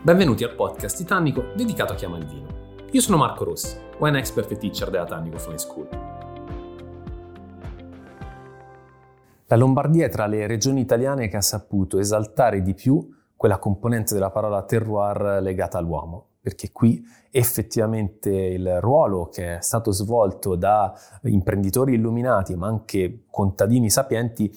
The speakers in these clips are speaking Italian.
Benvenuti al podcast Titanico dedicato a chi ama il vino. Io sono Marco Rossi, wine expert e teacher della Tannico Fine School. La Lombardia è tra le regioni italiane che ha saputo esaltare di più quella componente della parola terroir legata all'uomo, perché qui effettivamente il ruolo che è stato svolto da imprenditori illuminati, ma anche contadini sapienti,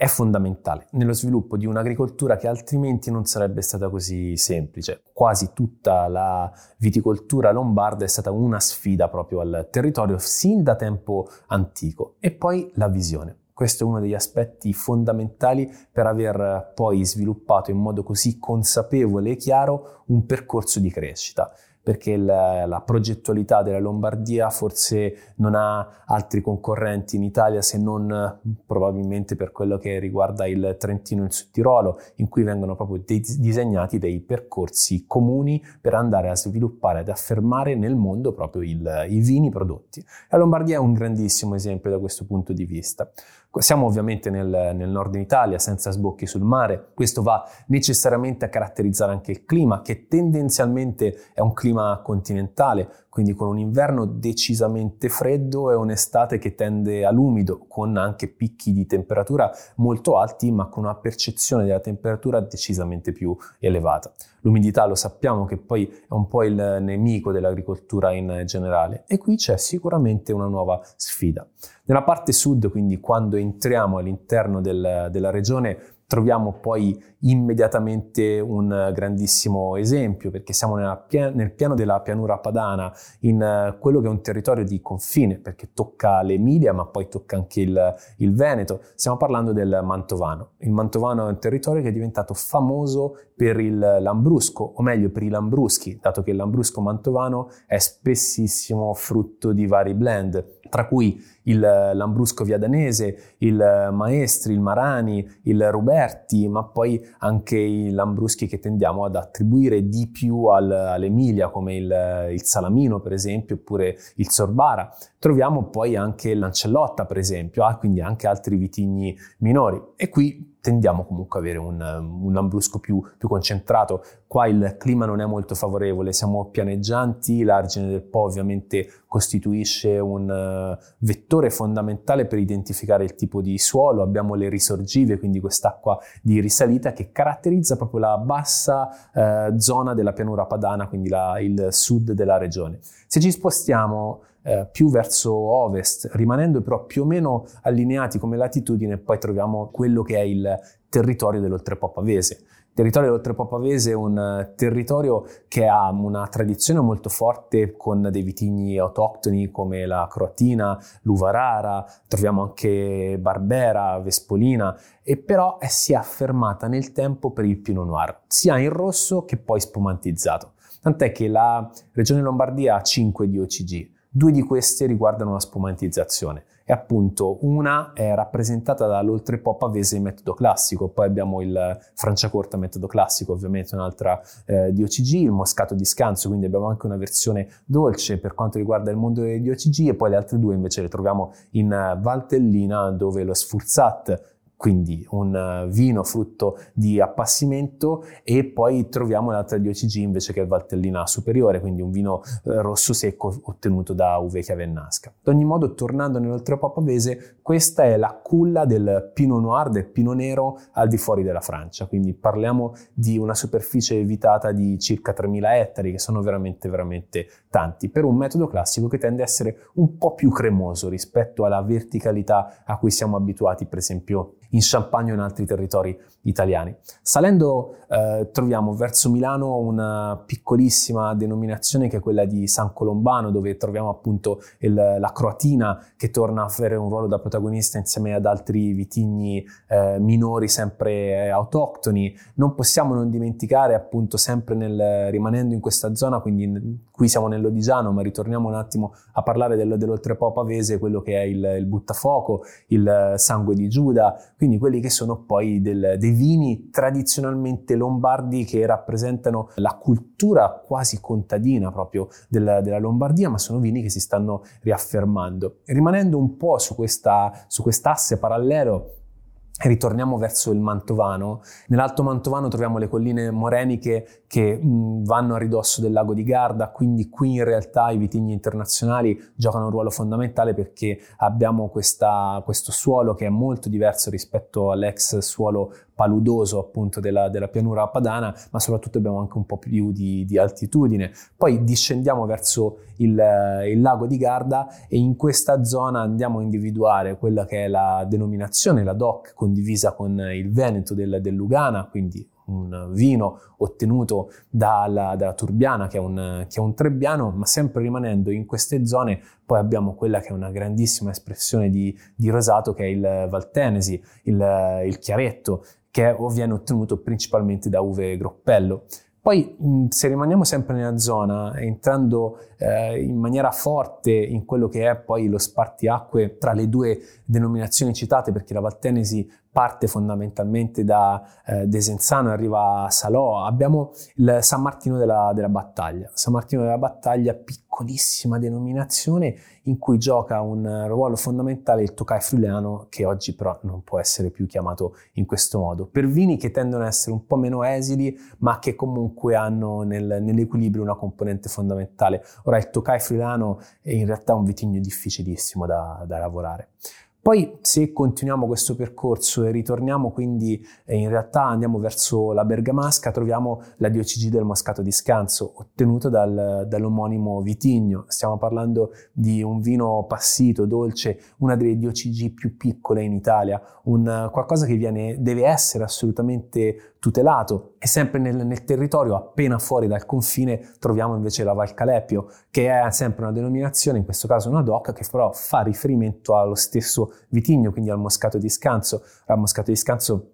è fondamentale nello sviluppo di un'agricoltura che altrimenti non sarebbe stata così semplice. Quasi tutta la viticoltura lombarda è stata una sfida proprio al territorio sin da tempo antico. E poi la visione. Questo è uno degli aspetti fondamentali per aver poi sviluppato in modo così consapevole e chiaro un percorso di crescita perché la, la, progettualità della Lombardia forse non ha altri concorrenti in Italia se non probabilmente per quello che riguarda il Trentino e il Sud Tirolo, in cui vengono proprio dei, disegnati dei percorsi comuni per andare a sviluppare ed affermare nel mondo proprio il, i vini prodotti. La Lombardia è un grandissimo esempio da questo punto di vista. Siamo ovviamente nel, nel nord Italia, senza sbocchi sul mare, questo va necessariamente a caratterizzare anche il clima, che tendenzialmente è un clima continentale, quindi con un inverno decisamente freddo e un'estate che tende all'umido, con anche picchi di temperatura molto alti, ma con una percezione della temperatura decisamente più elevata. L'umidità lo sappiamo che poi è un po' il nemico dell'agricoltura in generale e qui c'è sicuramente una nuova sfida. Nella parte sud, quindi quando entriamo all'interno del, della regione, troviamo poi immediatamente un grandissimo esempio perché siamo pia- nel piano della pianura padana, in uh, quello che è un territorio di confine perché tocca l'Emilia ma poi tocca anche il, il, Veneto, stiamo parlando del Mantovano. Il Mantovano è un territorio che è diventato famoso per il Lambrusco o meglio per i Lambruschi, dato che il Lambrusco mantovano è spessissimo frutto di vari blend tra cui il Lambrusco Viadanese, il Maestri, il Marani, il Ruberti, ma poi anche i Lambruschi che tendiamo ad attribuire di più al, all'Emilia, come il, il, Salamino per esempio, oppure il Sorbara. Troviamo poi anche l'Ancellotta per esempio, ah, quindi anche altri vitigni minori. E qui tendiamo comunque ad avere un, un lambrusco più, più, concentrato. Qua il clima non è molto favorevole, siamo pianeggianti, l'argine del Po ovviamente costituisce un uh, vettore fondamentale per identificare il tipo di suolo, abbiamo le risorgive, quindi quest'acqua di risalita che caratterizza proprio la bassa uh, zona della pianura padana, quindi la, il sud della regione. Se ci spostiamo eh, più verso ovest, rimanendo però più o meno allineati come latitudine, poi troviamo quello che è il territorio dell'Oltrepo Pavese. Il territorio dell'Oltrepo Pavese è un territorio che ha una tradizione molto forte con dei vitigni autoctoni come la Croatina, l'Uva Rara, troviamo anche Barbera, Vespolina, e però è, si è affermata nel tempo per il Pinot Noir, sia in rosso che poi spumantizzato. Tant'è che la regione Lombardia ha 5 di OCG, Due di queste riguardano la spumantizzazione e appunto una è rappresentata dall'oltrepo pavese metodo classico, poi abbiamo il Franciacorta metodo classico, ovviamente un'altra eh, DOCG, il Moscato di Scanso, quindi abbiamo anche una versione dolce per quanto riguarda il mondo dei DOCG e poi le altre due invece le troviamo in Valtellina dove lo Sfurzat quindi un eh, vino frutto di appassimento e poi troviamo l'altra di OCG invece che il Valtellina superiore, quindi un vino eh, rosso secco ottenuto da Uve Chiavennasca. Ad ogni modo, tornando nell'oltrepo pavese, questa è la culla del Pinot Noir, del Pinot Nero al di fuori della Francia, quindi parliamo di una superficie evitata di circa 3.000 ettari, che sono veramente, veramente tanti, per un metodo classico che tende a essere un po' più cremoso rispetto alla verticalità a cui siamo abituati, per esempio, in Champagne o in altri territori italiani. Salendo eh, troviamo verso Milano una piccolissima denominazione che è quella di San Colombano, dove troviamo appunto il, la croatina che torna a avere un ruolo da protagonista insieme ad altri vitigni eh, minori sempre eh, autoctoni. Non possiamo non dimenticare appunto sempre nel, rimanendo in questa zona, quindi in, qui siamo nell'Odigiano, ma ritorniamo un attimo a parlare del, dell'Oltrepo Pavese, quello che è il, il buttafuoco, il sangue di Giuda, quindi quelli che sono poi del, dei vini tradizionalmente lombardi che rappresentano la cultura quasi contadina proprio della, della Lombardia, ma sono vini che si stanno riaffermando. Rimanendo un po' su, questa, su quest'asse parallelo ritorniamo verso il Mantovano. Nell'Alto Mantovano troviamo le colline moreniche che mh, vanno a ridosso del lago di Garda, quindi qui in realtà i vitigni internazionali giocano un ruolo fondamentale perché abbiamo questa, questo suolo che è molto diverso rispetto all'ex suolo paludoso appunto della, della, pianura padana, ma soprattutto abbiamo anche un po' più di, di altitudine. Poi discendiamo verso il, il, lago di Garda e in questa zona andiamo a individuare quella che è la denominazione, la DOC condivisa con il Veneto del, del Lugana, quindi un vino ottenuto dalla, dalla Turbiana che è, un, che è, un, trebbiano, ma sempre rimanendo in queste zone poi abbiamo quella che è una grandissima espressione di, di rosato che è il Valtenesi, il, il chiaretto, che viene ottenuto principalmente da uve groppello. Poi se rimaniamo sempre nella zona, entrando eh, in maniera forte in quello che è poi lo spartiacque tra le due denominazioni citate, perché la Valtenesi parte fondamentalmente da eh, Desenzano arriva a Salò, abbiamo il San Martino della, della Battaglia. San Martino della Battaglia, piccolissima denominazione in cui gioca un ruolo fondamentale il Tokai friulano, che oggi però non può essere più chiamato in questo modo. Per vini che tendono ad essere un po' meno esili, ma che comunque hanno nel, nell'equilibrio una componente fondamentale. Ora il Tokai friulano è in realtà un vitigno difficilissimo da, da lavorare. Poi se continuiamo questo percorso e ritorniamo quindi eh, in realtà andiamo verso la Bergamasca, troviamo la DOCG del Moscato di Scanso ottenuto dal, dall'omonimo vitigno. Stiamo parlando di un vino passito, dolce, una delle DOCG più piccole in Italia, un, qualcosa che viene, deve essere assolutamente tutelato e sempre nel, nel, territorio appena fuori dal confine troviamo invece la Val Calepio che è sempre una denominazione, in questo caso una DOC, che però fa riferimento allo stesso vitigno, quindi al moscato di scanso. Al moscato di scanso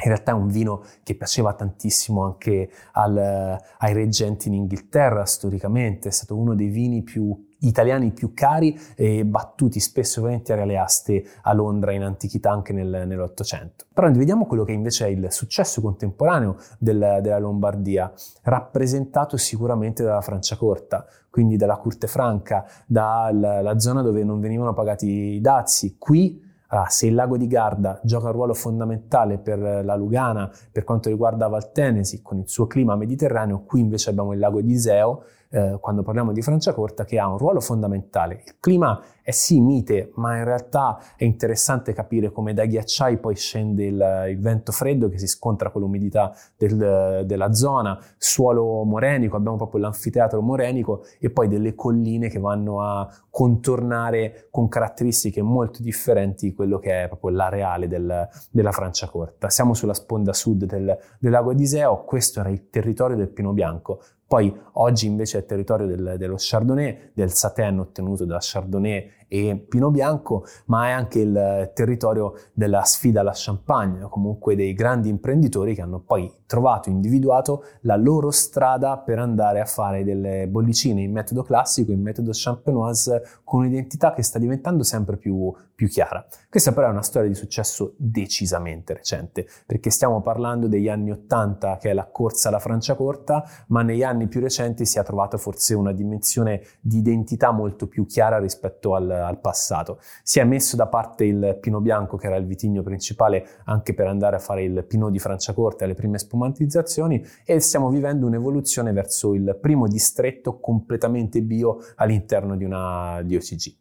in realtà è un vino che piaceva tantissimo anche al, ai reggenti in Inghilterra storicamente, è stato uno dei vini più italiani più cari e battuti spesso e volentieri alle aste a Londra in antichità anche nel, nell'Ottocento. Però vediamo quello che invece è il successo contemporaneo del, della Lombardia, rappresentato sicuramente dalla Franciacorta, quindi dalla Curte Franca, dalla zona dove non venivano pagati i dazi. Qui allora, se il lago di Garda gioca un ruolo fondamentale per la Lugana per quanto riguarda Valtenesi con il suo clima mediterraneo, qui invece abbiamo il lago di Iseo eh, quando parliamo di Franciacorta che ha un ruolo fondamentale. Il clima è sì mite, ma in realtà è interessante capire come dai ghiacciai poi scende il, il vento freddo che si scontra con l'umidità del, della zona, suolo morenico, abbiamo proprio l'anfiteatro morenico e poi delle colline che vanno a contornare con caratteristiche molto differenti quello che è proprio l'areale del, della Franciacorta. Siamo sulla sponda sud del, del lago Ediseo, questo era il territorio del Pino Bianco, poi oggi invece è territorio del, dello Chardonnay, del Satin ottenuto da Chardonnay e Pino Bianco, ma è anche il territorio della sfida alla Champagne, comunque dei grandi imprenditori che hanno poi trovato, individuato la loro strada per andare a fare delle bollicine in metodo classico, in metodo champenoise, con un'identità che sta diventando sempre più, più chiara. Questa però è una storia di successo decisamente recente, perché stiamo parlando degli anni Ottanta, che è la corsa alla Franciacorta, ma negli anni più recenti si è trovata forse una dimensione di identità molto più chiara rispetto al, al passato. Si è messo da parte il Pino Bianco, che era il vitigno principale, anche per andare a fare il Pinot di Franciacorta e le prime spumantizzazioni, e stiamo vivendo un'evoluzione verso il primo distretto completamente bio all'interno di una DOCG.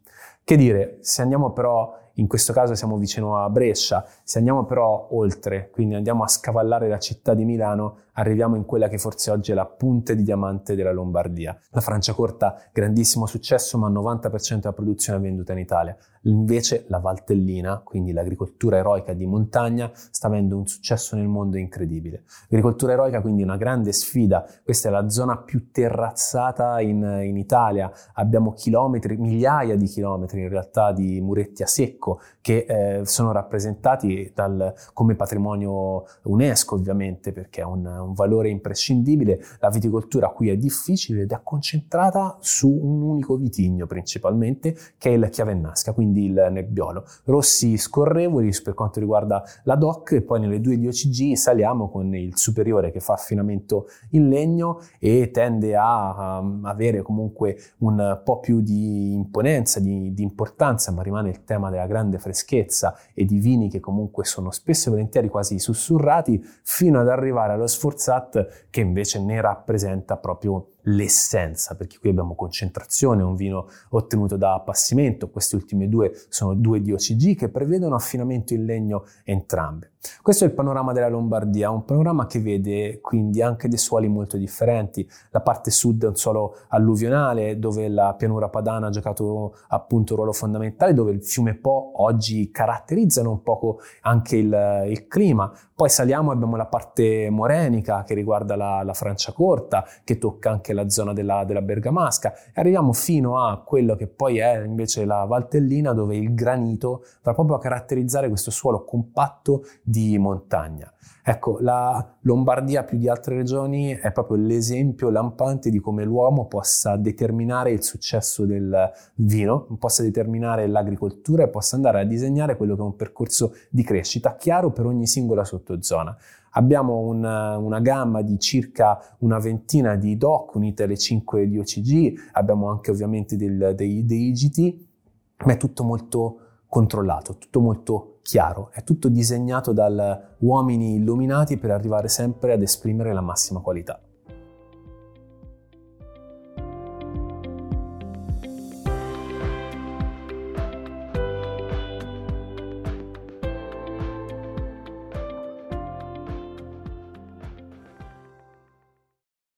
Che dire, se andiamo però in questo caso siamo vicino a Brescia, se andiamo però oltre, quindi andiamo a scavallare la città di Milano, arriviamo in quella che forse oggi è la punta di diamante della Lombardia. La Franciacorta, grandissimo successo, ma il 90% della produzione è venduta in Italia. Invece la Valtellina, quindi l'agricoltura eroica di montagna, sta avendo un successo nel mondo incredibile. Agricoltura eroica, quindi una grande sfida. Questa è la zona più terrazzata in, in Italia. Abbiamo chilometri, migliaia di chilometri in realtà di muretti a secco secco che eh, sono rappresentati dal, come patrimonio UNESCO ovviamente perché ha un, un, valore imprescindibile. La viticoltura qui è difficile ed è concentrata su un unico vitigno principalmente che è il Chiavennasca, quindi il Nebbiolo. Rossi scorrevoli per quanto riguarda la DOC e poi nelle due DOCG saliamo con il superiore che fa affinamento in legno e tende a, a avere comunque un po' più di imponenza, di, di importanza, ma rimane il tema della grande grande freschezza e di vini che comunque sono spesso e volentieri quasi sussurrati, fino ad arrivare allo Sforzat che invece ne rappresenta proprio l'essenza, perché qui abbiamo concentrazione, un vino ottenuto da appassimento, questi ultimi due sono due di OCG che prevedono affinamento in legno entrambe. Questo è il panorama della Lombardia, un panorama che vede quindi anche dei suoli molto differenti. La parte sud è un suolo alluvionale dove la pianura padana ha giocato appunto un ruolo fondamentale, dove il fiume Po oggi caratterizzano un poco anche il, il clima. Poi saliamo e abbiamo la parte morenica che riguarda la, la Francia Corta, che tocca anche la zona della, della Bergamasca e arriviamo fino a quello che poi è invece la Valtellina dove il granito va proprio a caratterizzare questo suolo compatto di montagna. Ecco, la Lombardia più di altre regioni è proprio l'esempio lampante di come l'uomo possa determinare il successo del vino, possa determinare l'agricoltura e possa andare a disegnare quello che è un percorso di crescita chiaro per ogni singola sottozona. Abbiamo una, una, gamma di circa una ventina di DOC unite alle 5 di OCG, abbiamo anche ovviamente del, dei, dei IGT, ma è tutto molto controllato, tutto molto chiaro, è tutto disegnato da uomini illuminati per arrivare sempre ad esprimere la massima qualità.